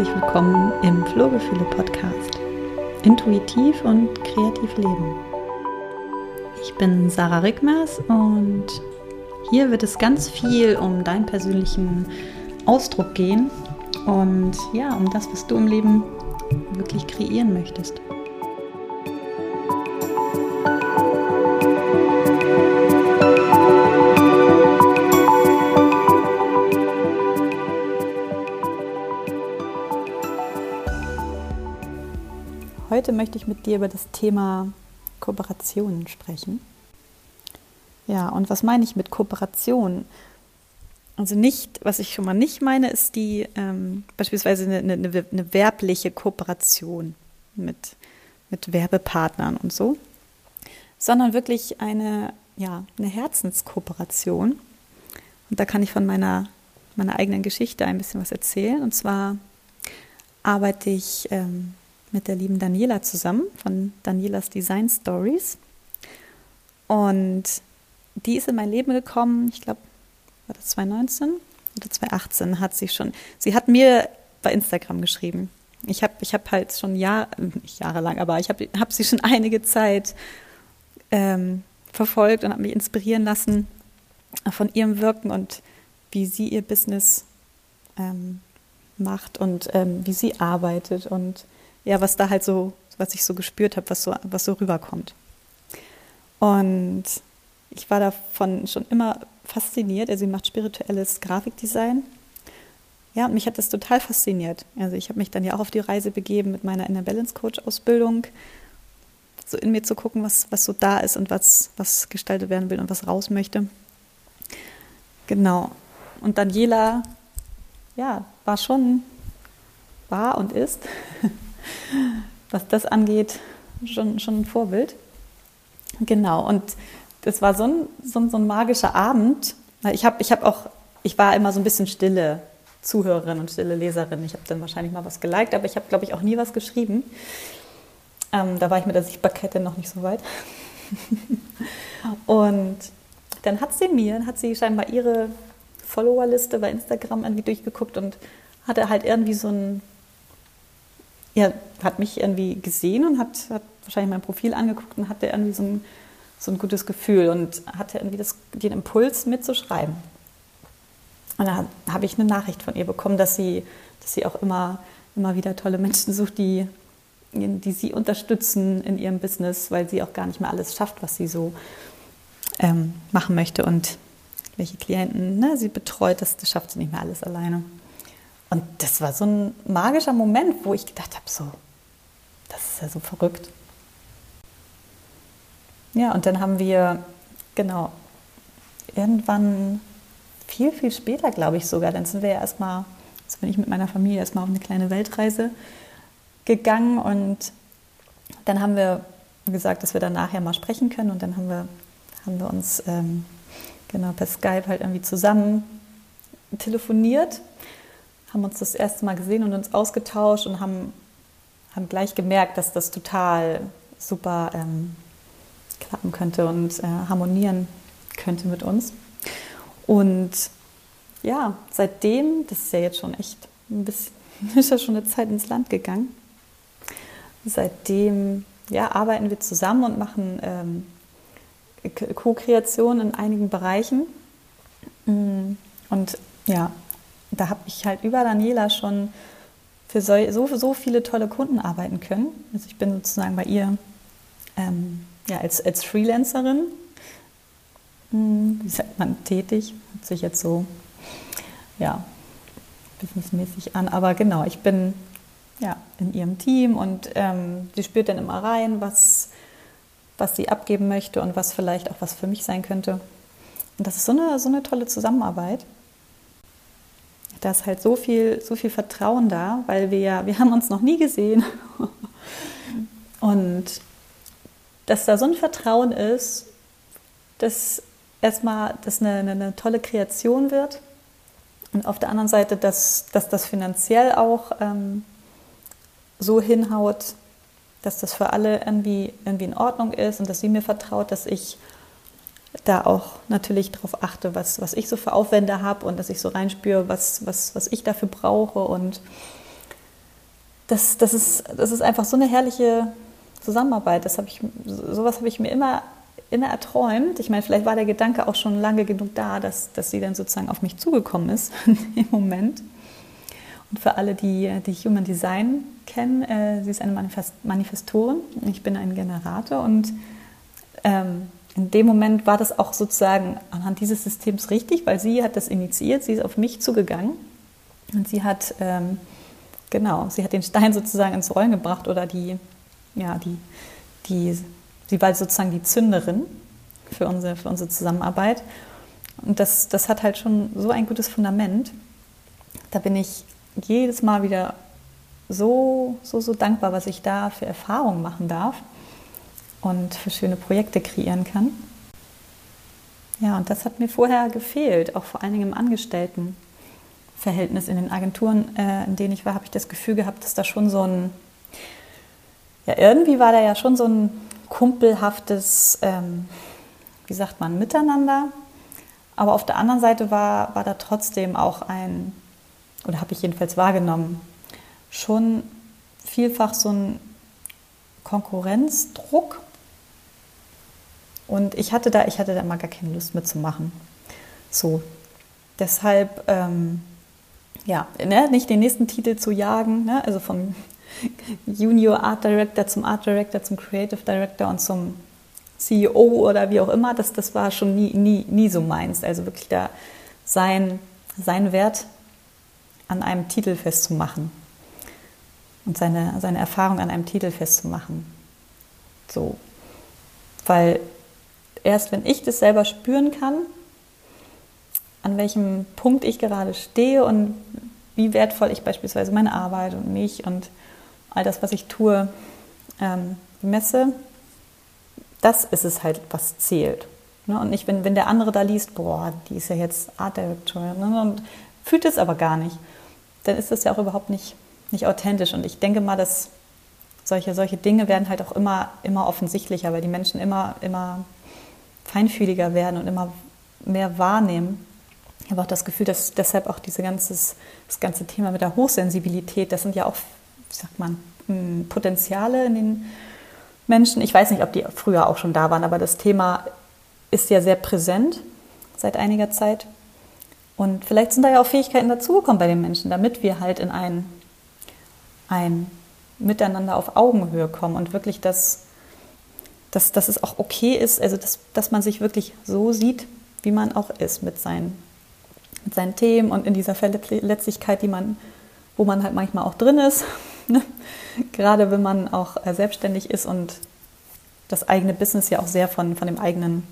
herzlich willkommen im Flohgefühle Podcast. Intuitiv und kreativ leben. Ich bin Sarah Rickmers und hier wird es ganz viel um deinen persönlichen Ausdruck gehen und ja, um das, was du im Leben wirklich kreieren möchtest. Mit dir über das Thema Kooperationen sprechen. Ja, und was meine ich mit Kooperation? Also nicht, was ich schon mal nicht meine, ist die ähm, beispielsweise eine, eine, eine, werbliche Kooperation mit, mit Werbepartnern und so, sondern wirklich eine, ja, eine Herzenskooperation. Und da kann ich von meiner, meiner eigenen Geschichte ein bisschen was erzählen. Und zwar arbeite ich ähm, mit der lieben Daniela zusammen von Danielas Design Stories. Und die ist in mein Leben gekommen, ich glaube, war das 2019 oder 2018 hat sie schon. Sie hat mir bei Instagram geschrieben. Ich habe ich hab halt schon Jahr, nicht jahrelang, aber ich habe hab sie schon einige Zeit ähm, verfolgt und habe mich inspirieren lassen von ihrem Wirken und wie sie ihr Business ähm, macht und ähm, wie sie arbeitet und ja, was da halt so, was ich so gespürt habe, was so, was so rüberkommt. Und ich war davon schon immer fasziniert. Also sie macht spirituelles Grafikdesign. Ja, und mich hat das total fasziniert. Also ich habe mich dann ja auch auf die Reise begeben mit meiner Inner Balance Coach Ausbildung, so in mir zu gucken, was, was so da ist und was, was gestaltet werden will und was raus möchte. Genau. Und Daniela, ja, war schon, war und ist was das angeht, schon, schon ein Vorbild. Genau, und das war so ein, so ein, so ein magischer Abend. Ich habe ich hab auch, ich war immer so ein bisschen stille Zuhörerin und stille Leserin. Ich habe dann wahrscheinlich mal was geliked, aber ich habe, glaube ich, auch nie was geschrieben. Ähm, da war ich mit der Sichtbarkeit dann noch nicht so weit. und dann hat sie mir, hat sie scheinbar ihre Followerliste bei Instagram irgendwie durchgeguckt und hatte halt irgendwie so ein ja, hat mich irgendwie gesehen und hat, hat wahrscheinlich mein Profil angeguckt und hatte irgendwie so ein, so ein gutes Gefühl und hatte irgendwie das, den Impuls mitzuschreiben. Und da habe ich eine Nachricht von ihr bekommen, dass sie, dass sie auch immer, immer wieder tolle Menschen sucht, die, die sie unterstützen in ihrem Business, weil sie auch gar nicht mehr alles schafft, was sie so ähm, machen möchte und welche Klienten ne, sie betreut, das, das schafft sie nicht mehr alles alleine. Und das war so ein magischer Moment, wo ich gedacht habe, so, das ist ja so verrückt. Ja, und dann haben wir, genau, irgendwann viel, viel später, glaube ich sogar, dann sind wir ja erstmal, also bin ich mit meiner Familie erstmal auf eine kleine Weltreise gegangen und dann haben wir gesagt, dass wir dann nachher mal sprechen können und dann haben wir, haben wir uns ähm, genau per Skype halt irgendwie zusammen telefoniert haben uns das erste Mal gesehen und uns ausgetauscht und haben, haben gleich gemerkt, dass das total super ähm, klappen könnte und äh, harmonieren könnte mit uns. Und ja, seitdem, das ist ja jetzt schon echt ein bisschen, ist ja schon eine Zeit ins Land gegangen. Seitdem ja, arbeiten wir zusammen und machen ähm, Co-Kreation in einigen Bereichen. Mm, und ja, da habe ich halt über Daniela schon für so, so, so viele tolle Kunden arbeiten können. Also ich bin sozusagen bei ihr ähm, ja, als, als Freelancerin, hm, wie sagt man, tätig, hört sich jetzt so, ja, businessmäßig an. Aber genau, ich bin ja, in ihrem Team und ähm, sie spürt dann immer rein, was, was sie abgeben möchte und was vielleicht auch was für mich sein könnte. Und das ist so eine, so eine tolle Zusammenarbeit da ist halt so viel, so viel Vertrauen da, weil wir ja, wir haben uns noch nie gesehen. Und dass da so ein Vertrauen ist, dass erstmal das eine, eine, eine, tolle Kreation wird und auf der anderen Seite, dass, dass das finanziell auch ähm, so hinhaut, dass das für alle irgendwie, irgendwie in Ordnung ist und dass sie mir vertraut, dass ich da auch natürlich darauf achte, was, was ich so für Aufwände habe und dass ich so reinspüre, was, was, was ich dafür brauche. Und das, das, ist, das ist einfach so eine herrliche Zusammenarbeit. Das habe ich, sowas habe ich mir immer, immer erträumt. Ich meine, vielleicht war der Gedanke auch schon lange genug da, dass, dass sie dann sozusagen auf mich zugekommen ist im Moment. Und für alle, die, die Human Design kennen, äh, sie ist eine Manifest Manifestorin. Ich bin ein Generator und ähm, in dem Moment war das auch sozusagen anhand dieses Systems richtig, weil sie hat das initiiert, sie ist auf mich zugegangen und sie hat, ähm, genau, sie hat den Stein sozusagen ins Rollen gebracht oder die, ja, die, die, sie war sozusagen die Zünderin für unsere, für unsere Zusammenarbeit. Und das, das hat halt schon so ein gutes Fundament. Da bin ich jedes Mal wieder so, so, so dankbar, was ich da für Erfahrungen machen darf und für schöne Projekte kreieren kann. Ja, und das hat mir vorher gefehlt, auch vor allen Dingen im Angestelltenverhältnis in den Agenturen, äh, in denen ich war, habe ich das Gefühl gehabt, dass da schon so ein, ja, irgendwie war da ja schon so ein kumpelhaftes, ähm, wie sagt man, Miteinander. Aber auf der anderen Seite war, war da trotzdem auch ein, oder habe ich jedenfalls wahrgenommen, schon vielfach so ein Konkurrenzdruck und ich hatte da, ich hatte da mal gar keine Lust mitzumachen. So. Deshalb, ähm, ja, ne, nicht den nächsten Titel zu jagen, ne, also vom Junior Art Director zum Art Director, zum Creative Director und zum CEO oder wie auch immer, das, das war schon nie, nie, nie so meins. Also wirklich da sein, sein Wert an einem Titel festzumachen und seine, seine Erfahrung an einem Titel festzumachen. So. Weil erst wenn ich das selber spüren kann, an welchem Punkt ich gerade stehe und wie wertvoll ich beispielsweise meine Arbeit und mich und all das, was ich tue, ähm, messe, das ist es halt, was zählt. Ne? Und nicht, wenn, wenn der andere da liest, boah, die ist ja jetzt Art Director ne? und fühlt es aber gar nicht, dann ist das ja auch überhaupt nicht, nicht authentisch. Und ich denke mal, dass solche, solche Dinge werden halt auch immer, immer offensichtlicher, weil die Menschen immer, immer feinfühliger werden und immer mehr wahrnehmen. Ich habe auch das Gefühl, dass deshalb auch diese ganzes, das ganze Thema mit der Hochsensibilität, das sind ja auch, wie sagt man, hm, Potenziale in den Menschen. Ich weiß nicht, ob die früher auch schon da waren, aber das Thema ist ja sehr präsent seit einiger Zeit. Und vielleicht sind da ja auch Fähigkeiten dazugekommen bei den Menschen, damit wir halt in ein, ein Miteinander auf Augenhöhe kommen und wirklich das dass, dass es auch okay ist, also dass, dass man sich wirklich so sieht, wie man auch ist mit seinen, mit seinen Themen und in dieser Verletzlichkeit, die man, wo man halt manchmal auch drin ist. Ne? Gerade wenn man auch äh, selbstständig ist und das eigene Business ja auch sehr von, von dem eigenen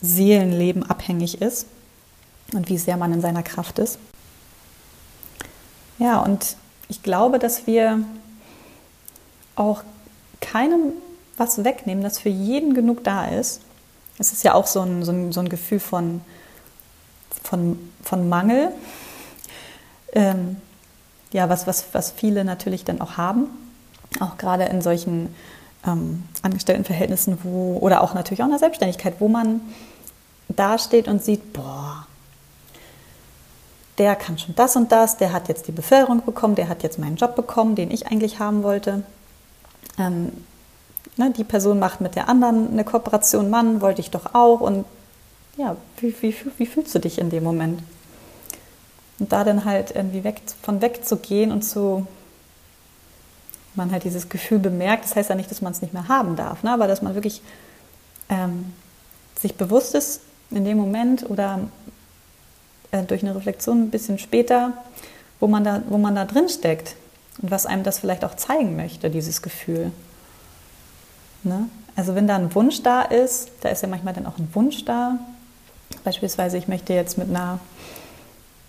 Seelenleben abhängig ist und wie sehr man in seiner Kraft ist. Ja, und ich glaube, dass wir auch keinem was wegnehmen, dass für jeden genug da ist. Es ist ja auch so ein, so ein, so ein Gefühl von, von, von Mangel, ähm, ja, was, was, was viele natürlich dann auch haben, auch gerade in solchen ähm, Angestelltenverhältnissen, wo, oder auch natürlich auch in der Selbstständigkeit, wo man dasteht und sieht, boah, der kann schon das und das, der hat jetzt die Beförderung bekommen, der hat jetzt meinen Job bekommen, den ich eigentlich haben wollte. Ähm, ne, die Person macht mit der anderen eine Kooperation, Mann, wollte ich doch auch. Und ja, wie, wie, wie fühlst du dich in dem Moment? Und da dann halt irgendwie weg, von wegzugehen und zu, man halt dieses Gefühl bemerkt, das heißt ja nicht, dass man es nicht mehr haben darf, ne, aber dass man wirklich ähm, sich bewusst ist in dem Moment oder äh, durch eine Reflexion ein bisschen später, wo man da, wo man da drin steckt und was einem das vielleicht auch zeigen möchte, dieses Gefühl. Ne? Also wenn da ein Wunsch da ist, da ist ja manchmal dann auch ein Wunsch da. Beispielsweise, ich möchte jetzt mit einer,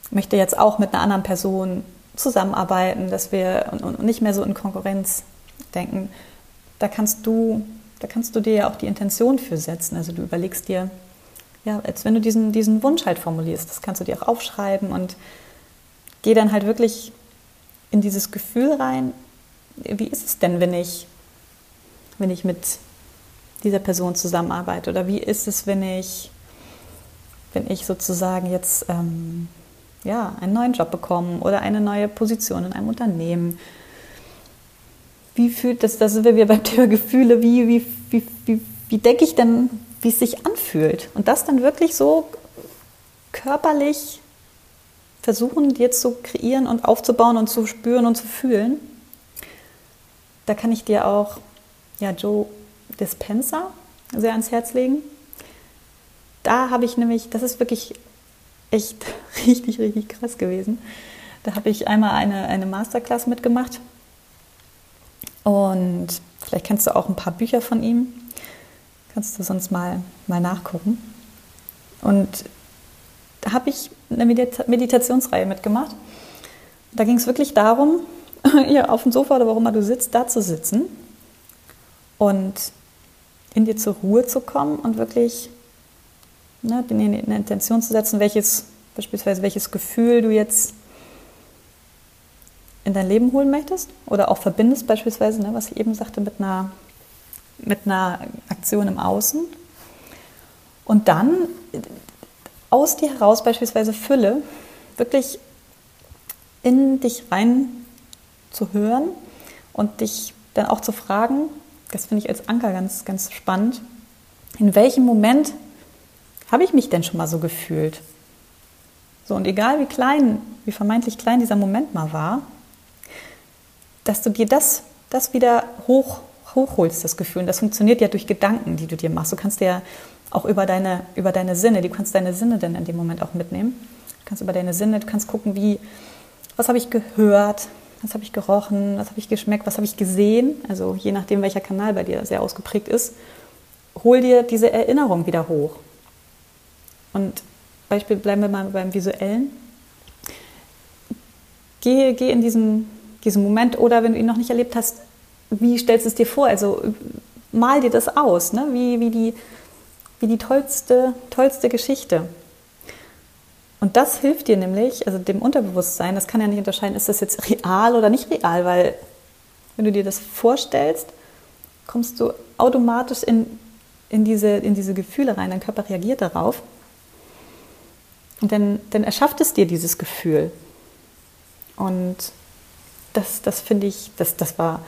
möchte jetzt auch mit einer anderen Person zusammenarbeiten, dass wir und, nicht mehr so in Konkurrenz denken. Da kannst du, da kannst du dir ja auch die Intention für setzen. Also du überlegst dir, ja, als wenn du diesen, diesen Wunsch halt formulierst, das kannst du dir auch aufschreiben und geh dann halt wirklich in dieses Gefühl rein, wie ist es denn, wenn ich wenn ich mit dieser Person zusammenarbeite? Oder wie ist es, wenn ich, wenn ich sozusagen jetzt ähm, ja, einen neuen Job bekomme oder eine neue Position in einem Unternehmen? wie fühlt das, da sind wir wieder beim Thema Gefühle, wie, wie, wie, wie, wie denke ich denn, wie es sich anfühlt? Und das dann wirklich so körperlich versuchen, dir zu kreieren und aufzubauen und zu spüren und zu fühlen. Da kann ich dir auch ja, Joe Dispenza sehr ans Herz legen. Da habe ich nämlich, das ist wirklich echt richtig, richtig krass gewesen. Da habe ich einmal eine, eine Masterclass mitgemacht. Und vielleicht kennst du auch ein paar Bücher von ihm. Kannst du sonst mal, mal nachgucken. Und da habe ich eine Meditationsreihe mitgemacht. Da ging es wirklich darum, ja, auf dem Sofa oder warum immer du sitzt, da zu sitzen und in dir zur Ruhe zu kommen und wirklich ne, eine Intention zu setzen, welches, beispielsweise welches Gefühl du jetzt in dein Leben holen möchtest oder auch verbindest, beispielsweise, ne, was ich eben sagte, mit einer, mit einer Aktion im Außen. Und dann aus dir heraus beispielsweise Fülle wirklich in dich rein zu hören und dich dann auch zu fragen, das finde ich als Anker ganz, ganz spannend. In welchem Moment habe ich mich denn schon mal so gefühlt? So, und egal wie klein, wie vermeintlich klein dieser Moment mal war, dass du dir das, das wieder hoch, hochholst, das Gefühl. Und das funktioniert ja durch Gedanken, die du dir machst. Du kannst dir auch über deine, über deine Sinne, du kannst deine Sinne dann in dem Moment auch mitnehmen. Du kannst über deine Sinne, du kannst gucken, wie, was habe ich gehört, was habe ich gerochen, was habe ich geschmeckt, was habe ich gesehen, also je nachdem, welcher Kanal bei dir sehr ausgeprägt ist, hol dir diese Erinnerung wieder hoch. Und Beispiel bleiben wir mal beim Visuellen. Geh, geh in diesen, diesen Moment oder wenn du ihn noch nicht erlebt hast, wie stellst du es dir vor? Also mal dir das aus, ne? wie, wie die, wie die tollste, tollste Geschichte. Und das hilft dir nämlich, also dem Unterbewusstsein, das kann ja nicht unterscheiden, ist das jetzt real oder nicht real, weil wenn du dir das vorstellst, kommst du automatisch in, in, diese, in diese Gefühle rein, dein Körper reagiert darauf. Und dann, dann erschafft es dir dieses Gefühl. Und das, das finde ich, das, das, war,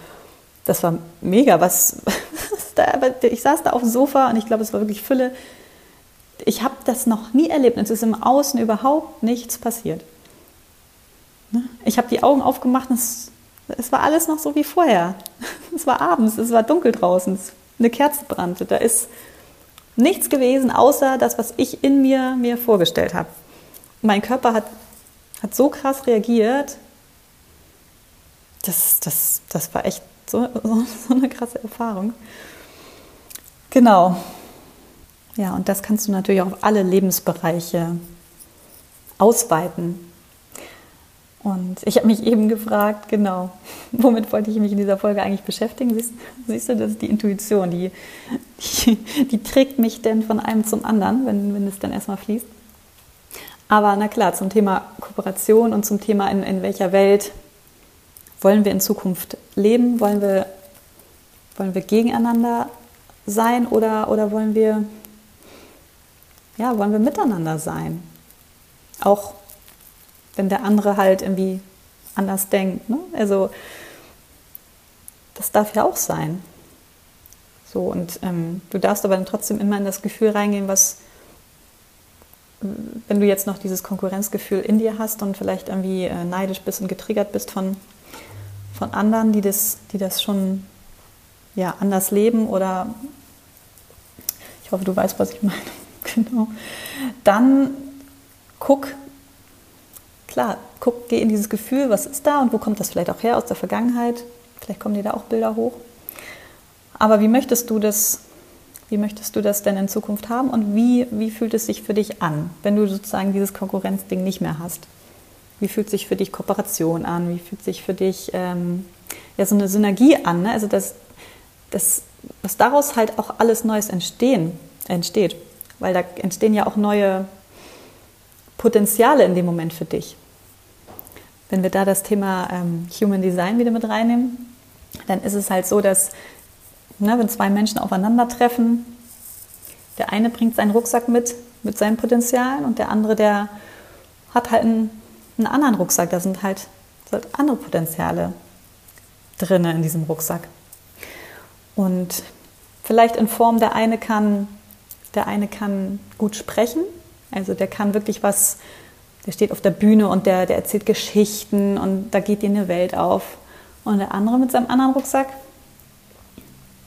das war mega. Was, was da, ich saß da auf dem Sofa und ich glaube, es war wirklich Fülle ich habe das noch nie erlebt. Es ist im Außen überhaupt nichts passiert. Ne? Ich habe die Augen aufgemacht und es, es, war alles noch so wie vorher. Es war abends, es war dunkel draußen, eine Kerze brannte. Da ist nichts gewesen, außer das, was ich in mir mir vorgestellt habe. Mein Körper hat, hat so krass reagiert. Das, das, das war echt so, so, so eine krasse Erfahrung. Genau. Ja, und das kannst du natürlich auch auf alle Lebensbereiche ausweiten. Und ich habe mich eben gefragt, genau, womit wollte ich mich in dieser Folge eigentlich beschäftigen? Siehst, siehst du, das ist die Intuition, die, die, die, trägt mich denn von einem zum anderen, wenn, wenn es dann erstmal fließt. Aber na klar, zum Thema Kooperation und zum Thema, in, in welcher Welt wollen wir in Zukunft leben? Wollen wir, wollen wir gegeneinander sein oder, oder wollen wir ja, wollen wir miteinander sein. Auch wenn der andere halt irgendwie anders denkt. Ne? Also das darf ja auch sein. So, und ähm, du darfst aber dann trotzdem immer in das Gefühl reingehen, was, wenn du jetzt noch dieses Konkurrenzgefühl in dir hast und vielleicht irgendwie äh, neidisch bist und getriggert bist von, von anderen, die das, die das schon ja, anders leben oder ich hoffe, du weißt, was ich meine. Genau. Dann guck, klar, guck, geh in dieses Gefühl, was ist da und wo kommt das vielleicht auch her aus der Vergangenheit? Vielleicht kommen dir da auch Bilder hoch. Aber wie möchtest du das, wie möchtest du das denn in Zukunft haben und wie, wie fühlt es sich für dich an, wenn du sozusagen dieses Konkurrenzding nicht mehr hast? Wie fühlt sich für dich Kooperation an? Wie fühlt sich für dich ähm, ja, so eine Synergie an? Ne? Also das, das, was daraus halt auch alles Neues entstehen, entsteht weil da entstehen ja auch neue Potenziale in dem Moment für dich. Wenn wir da das Thema ähm, Human Design wieder mit reinnehmen, dann ist es halt so, dass ne, wenn zwei Menschen aufeinandertreffen, der eine bringt seinen Rucksack mit, mit seinen Potenzialen und der andere, der hat halt einen, einen anderen Rucksack, da sind halt, andere Potenziale drinne in diesem Rucksack. Und vielleicht in Form, der eine kann, der eine kann gut sprechen, also der kann wirklich was, der steht auf der Bühne und der, der erzählt Geschichten und da geht dir eine Welt auf. Und der andere mit seinem anderen Rucksack,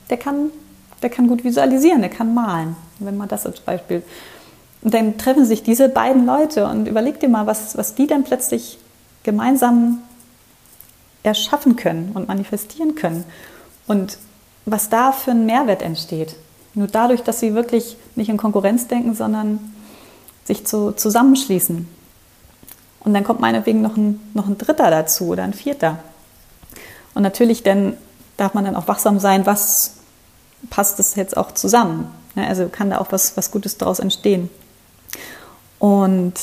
der kann, der kann gut visualisieren, der kann malen, wenn man das als Beispiel. Und dann treffen sich diese beiden Leute und überleg dir mal, was, was die dann plötzlich gemeinsam erschaffen können und manifestieren können. Und was da für ein Mehrwert entsteht. Nur dadurch, dass sie wirklich nicht in Konkurrenz denken, sondern sich zu, zusammenschließen. Und dann kommt meinetwegen noch ein, noch ein Dritter dazu oder ein Vierter. Und natürlich dann darf man dann auch wachsam sein, was passt das jetzt auch zusammen. Also kann da auch was, was Gutes daraus entstehen. Und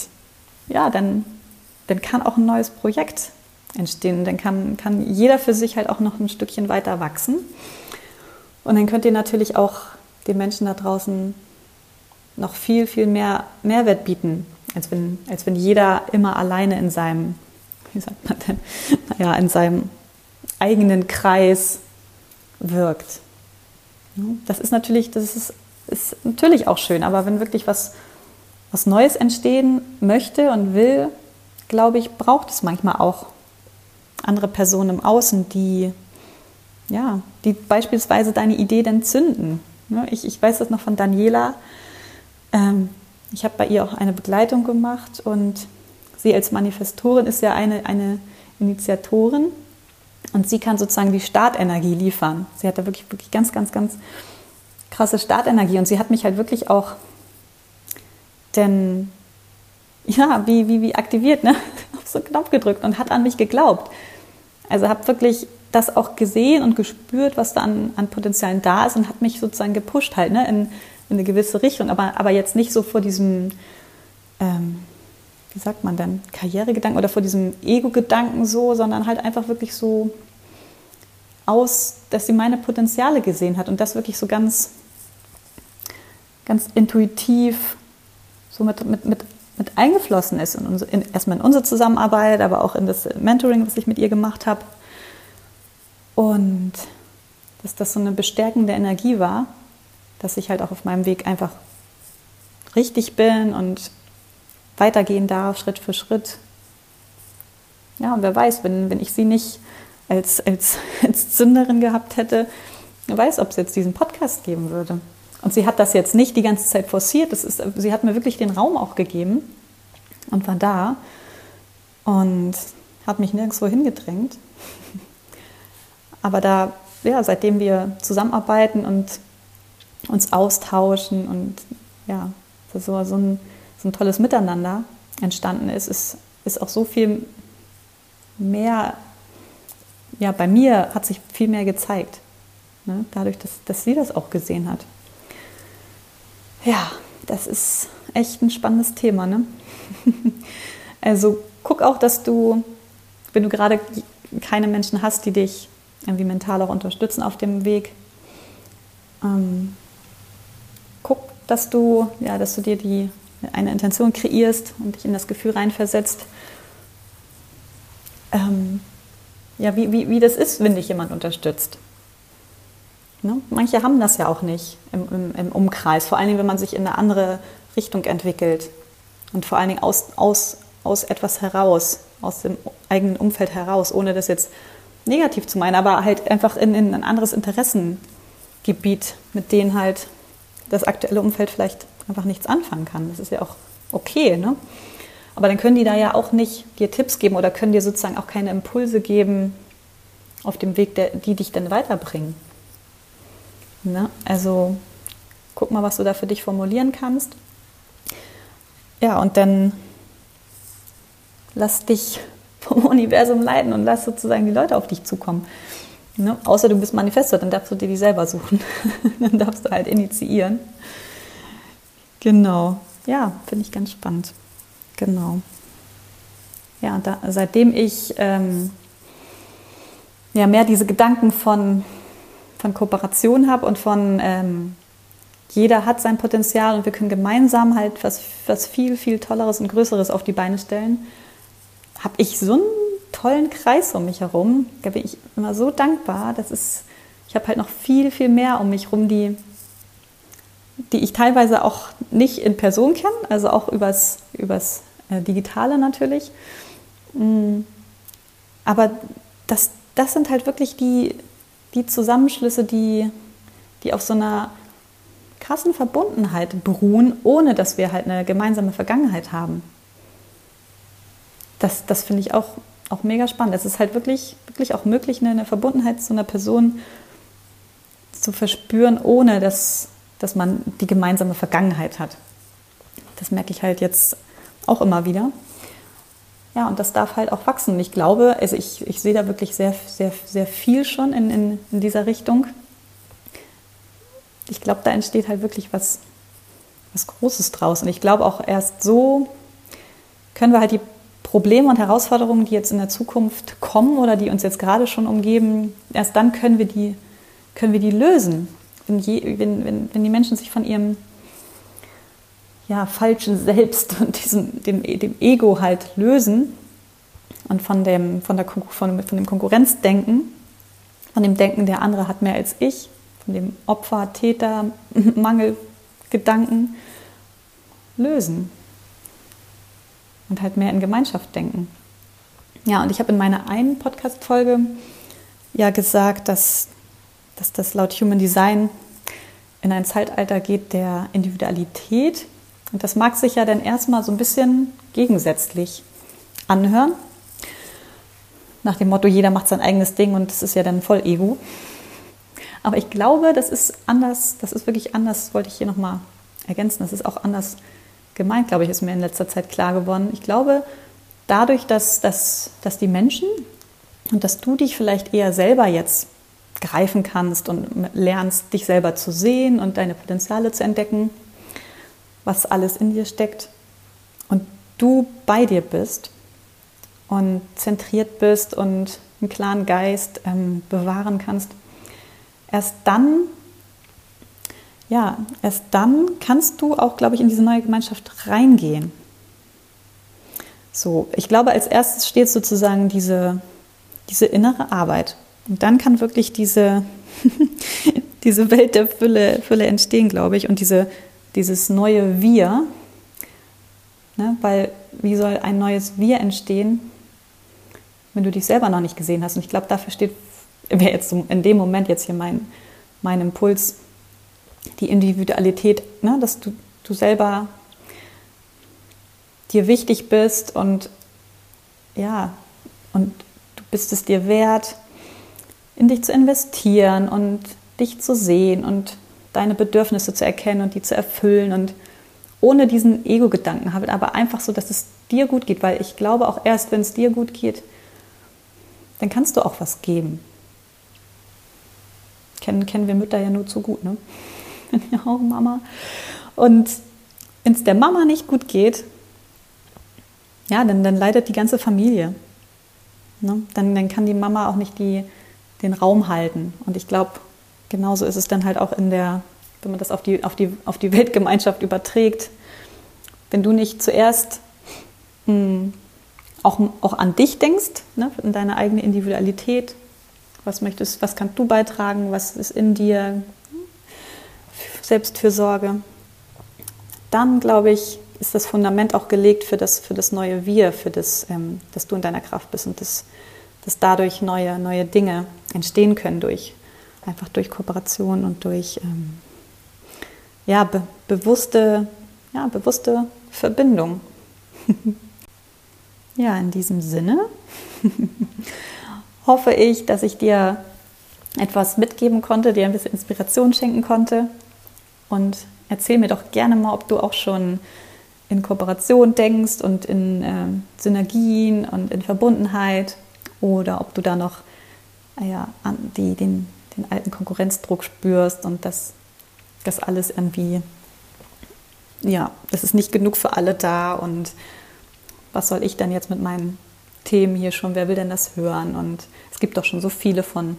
ja, dann, dann kann auch ein neues Projekt entstehen. Dann kann, kann jeder für sich halt auch noch ein Stückchen weiter wachsen. Und dann könnt ihr natürlich auch den Menschen da draußen noch viel, viel mehr Mehrwert bieten, als wenn, als wenn jeder immer alleine in seinem, wie sagt man denn, naja, in seinem eigenen Kreis wirkt. Das ist natürlich, das ist, ist natürlich auch schön, aber wenn wirklich was, was Neues entstehen möchte und will, glaube ich, braucht es manchmal auch andere Personen im Außen, die, ja, die beispielsweise deine Idee dann zünden. Ich, ich weiß das noch von Daniela. Ähm, ich habe bei ihr auch eine Begleitung gemacht und sie als Manifestorin ist ja eine, eine Initiatorin und sie kann sozusagen die Startenergie liefern. Sie hat da wirklich, wirklich ganz, ganz, ganz krasse Startenergie und sie hat mich halt wirklich auch denn ja, wie, wie, wie aktiviert, ne? auf so einen Knopf gedrückt und hat an mich geglaubt. Also habe wirklich das auch gesehen und gespürt, was da an, an Potenzialen da ist und hat mich sozusagen gepusht halt ne, in, in eine gewisse Richtung, aber, aber jetzt nicht so vor diesem, ähm, wie sagt man denn, Karrieregedanken oder vor diesem Ego-Gedanken so, sondern halt einfach wirklich so aus, dass sie meine Potenziale gesehen hat und das wirklich so ganz, ganz intuitiv so mit, mit, mit, mit eingeflossen ist, in in, erstmal in unsere Zusammenarbeit, aber auch in das Mentoring, was ich mit ihr gemacht habe. Und dass das so eine bestärkende Energie war, dass ich halt auch auf meinem Weg einfach richtig bin und weitergehen darf, Schritt für Schritt. Ja, und wer weiß, wenn, wenn ich sie nicht als, als, als Zünderin gehabt hätte, wer weiß, ob es jetzt diesen Podcast geben würde. Und sie hat das jetzt nicht die ganze Zeit forciert, das ist, sie hat mir wirklich den Raum auch gegeben und war da und hat mich nirgendwo hingedrängt. Aber da, ja, seitdem wir zusammenarbeiten und uns austauschen und ja, so, so, ein, so ein tolles Miteinander entstanden ist, ist, ist auch so viel mehr, ja, bei mir hat sich viel mehr gezeigt. Ne? Dadurch, dass, dass sie das auch gesehen hat. Ja, das ist echt ein spannendes Thema. Ne? also guck auch, dass du, wenn du gerade keine Menschen hast, die dich irgendwie mental auch unterstützen auf dem Weg, ähm, guck, dass du, ja, dass du dir die, eine Intention kreierst und dich in das Gefühl reinversetzt, ähm, ja, wie, wie, wie das ist, wenn dich jemand unterstützt. Ne? Manche haben das ja auch nicht im, im, im, Umkreis, vor allen Dingen, wenn man sich in eine andere Richtung entwickelt und vor allen Dingen aus, aus, aus etwas heraus, aus dem eigenen Umfeld heraus, ohne das jetzt negativ zu meinen, aber halt einfach in, in ein anderes Interessengebiet, mit denen halt das aktuelle Umfeld vielleicht einfach nichts anfangen kann. Das ist ja auch okay, ne? Aber dann können die da ja auch nicht dir Tipps geben oder können dir sozusagen auch keine Impulse geben auf dem Weg, der, die dich dann weiterbringen. Ne? Also guck mal, was du da für dich formulieren kannst. Ja, und dann lass dich vom Universum leiten und lass sozusagen die Leute auf dich zukommen. Ne? Außer du bist Manifestor, dann darfst du dir die selber suchen. dann darfst du halt initiieren. Genau. Ja, finde ich ganz spannend. Genau. Ja, da, seitdem ich ähm, ja, mehr diese Gedanken von von Kooperation habe und von ähm, jeder hat sein Potenzial und wir können gemeinsam halt was, was viel, viel Tolleres und Größeres auf die Beine stellen, habe ich so ein tollen Kreis um mich herum. Da bin ich immer so dankbar. Das ist, ich habe halt noch viel, viel mehr um mich herum, die, die ich teilweise auch nicht in Person kenne, also auch übers, übers äh, Digitale natürlich. Mm. Aber das, das sind halt wirklich die, die Zusammenschlüsse, die, die auf so einer krassen Verbundenheit beruhen, ohne dass wir halt eine gemeinsame Vergangenheit haben. Das, das finde ich auch, auch mega spannend. Es ist halt wirklich, wirklich auch möglich, eine Verbundenheit zu einer Person zu verspüren, ohne dass, dass man die gemeinsame Vergangenheit hat. Das merke ich halt jetzt auch immer wieder. Ja, und das darf halt auch wachsen. Ich glaube, also ich, ich sehe da wirklich sehr, sehr, sehr viel schon in, in, in dieser Richtung. Ich glaube, da entsteht halt wirklich was, was Großes draus. Und ich glaube auch erst so können wir halt die Probleme und Herausforderungen, die jetzt in der Zukunft kommen oder die uns jetzt gerade schon umgeben, erst dann können wir die, können wir die lösen. Wenn, je, wenn, wenn, wenn die Menschen sich von ihrem ja, falschen Selbst und diesem, dem, dem Ego halt lösen und von dem, von, der, von, von dem Konkurrenzdenken, von dem Denken, der andere hat mehr als ich, von dem Opfer, Täter, Mangelgedanken lösen und halt mehr in Gemeinschaft denken. Ja, und ich habe in meiner einen Podcast-Folge ja gesagt, dass, dass das laut Human Design in ein Zeitalter geht der Individualität und das mag sich ja dann erstmal so ein bisschen gegensätzlich anhören. Nach dem Motto, jeder macht sein eigenes Ding und das ist ja dann voll Ego. Aber ich glaube, das ist anders, das ist wirklich anders, wollte ich hier nochmal ergänzen, das ist auch anders gemeint, glaube ich, ist mir in letzter Zeit klar geworden. Ich glaube, dadurch, dass, dass, dass die Menschen und dass du dich vielleicht eher selber jetzt greifen kannst und lernst, dich selber zu sehen und deine Potenziale zu entdecken, was alles in dir steckt und du bei dir bist und zentriert bist und einen klaren Geist ähm, bewahren kannst, erst dann, ja, erst dann kannst du auch, glaube ich, in diese neue Gemeinschaft reingehen. So, ich glaube, als erstes steht sozusagen diese, diese innere Arbeit. Und dann kann wirklich diese, diese Welt der Fülle, Fülle entstehen, glaube ich, und diese dieses neue Wir, ne? weil wie soll ein neues Wir entstehen, wenn du dich selber noch nicht gesehen hast? Und ich glaube, dafür steht, wäre jetzt in dem Moment jetzt hier mein, mein Impuls, die Individualität, ne? dass du, du selber dir wichtig bist und ja, und du bist es dir wert, in dich zu investieren und dich zu sehen und deine Bedürfnisse zu erkennen und die zu erfüllen und ohne diesen Ego-Gedanken habe, aber einfach so, dass es dir gut geht, weil ich glaube auch erst, wenn es dir gut geht, dann kannst du auch was geben. Kennen, kennen wir Mütter ja nur zu gut, ne? ja, auch Mama. Und wenn es der Mama nicht gut geht, ja, dann, dann leidet die ganze Familie. Ne? Dann, dann kann die Mama auch nicht die, den Raum halten. Und ich glaube, genauso ist es dann halt auch in der, wenn man das auf die, auf die, auf die Weltgemeinschaft überträgt, wenn du nicht zuerst mh, hm, auch, auch an dich denkst, ne, in deine eigene Individualität, was möchtest, was kannst du beitragen, was ist in dir, Selbstfürsorge, dann glaube ich, ist das Fundament auch gelegt für das, für das neue Wir, für das, ähm, dass du in deiner Kraft bist und dass, dass dadurch neue, neue Dinge entstehen können durch einfach durch Kooperation und durch ähm, ja, be bewusste, ja, bewusste Verbindung. ja, in diesem Sinne hoffe ich, dass ich dir etwas mitgeben konnte, dir ein bisschen Inspiration schenken konnte. Und erzähl mir doch gerne mal, ob du auch schon in Kooperation denkst und in äh, Synergien und in Verbundenheit oder ob du da noch äh, ja, die, den, den alten Konkurrenzdruck spürst und dass das alles irgendwie, ja, es ist nicht genug für alle da und was soll ich denn jetzt mit meinen Themen hier schon, wer will denn das hören? Und es gibt doch schon so viele von,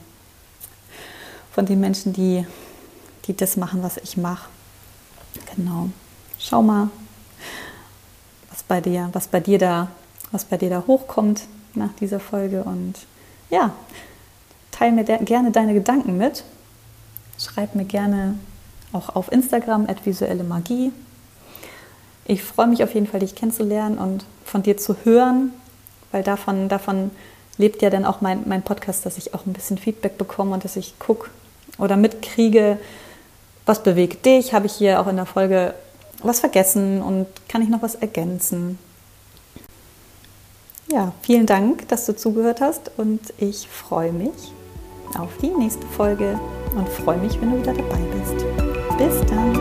von den Menschen, die, die das machen, was ich mache. Genau. Schau mal, was bei dir, was bei dir da, was bei dir da hochkommt nach dieser Folge und ja, teile mir gerne deine Gedanken mit. Schreib mir gerne auch auf Instagram visuelle Magie. Ich freue mich auf jeden Fall, dich kennenzulernen und von dir zu hören, weil davon, davon lebt ja dann auch mein, mein Podcast, dass ich auch ein bisschen Feedback bekomme und dass ich gucke oder mitkriege, was bewegt dich? Habe ich hier auch in der Folge was vergessen und kann ich noch was ergänzen? Ja, vielen Dank, dass du zugehört hast und ich freue mich auf die nächste Folge und freue mich, wenn du wieder dabei bist. Bis dann.